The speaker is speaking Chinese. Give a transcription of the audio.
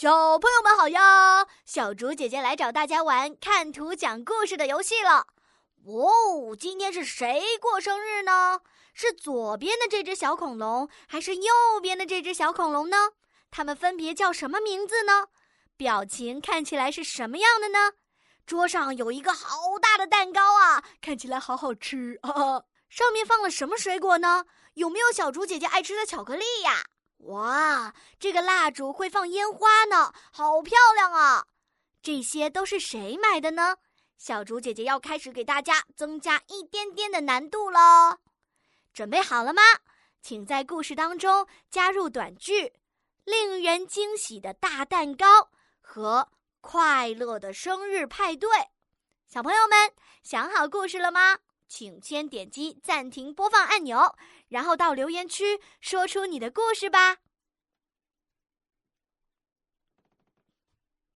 小朋友们好呀！小竹姐姐来找大家玩看图讲故事的游戏了。哦，今天是谁过生日呢？是左边的这只小恐龙，还是右边的这只小恐龙呢？它们分别叫什么名字呢？表情看起来是什么样的呢？桌上有一个好大的蛋糕啊，看起来好好吃啊！上面放了什么水果呢？有没有小竹姐姐爱吃的巧克力呀？哇，这个蜡烛会放烟花呢，好漂亮啊！这些都是谁买的呢？小竹姐姐要开始给大家增加一点点的难度喽。准备好了吗？请在故事当中加入短句“令人惊喜的大蛋糕”和“快乐的生日派对”。小朋友们想好故事了吗？请先点击暂停播放按钮，然后到留言区说出你的故事吧。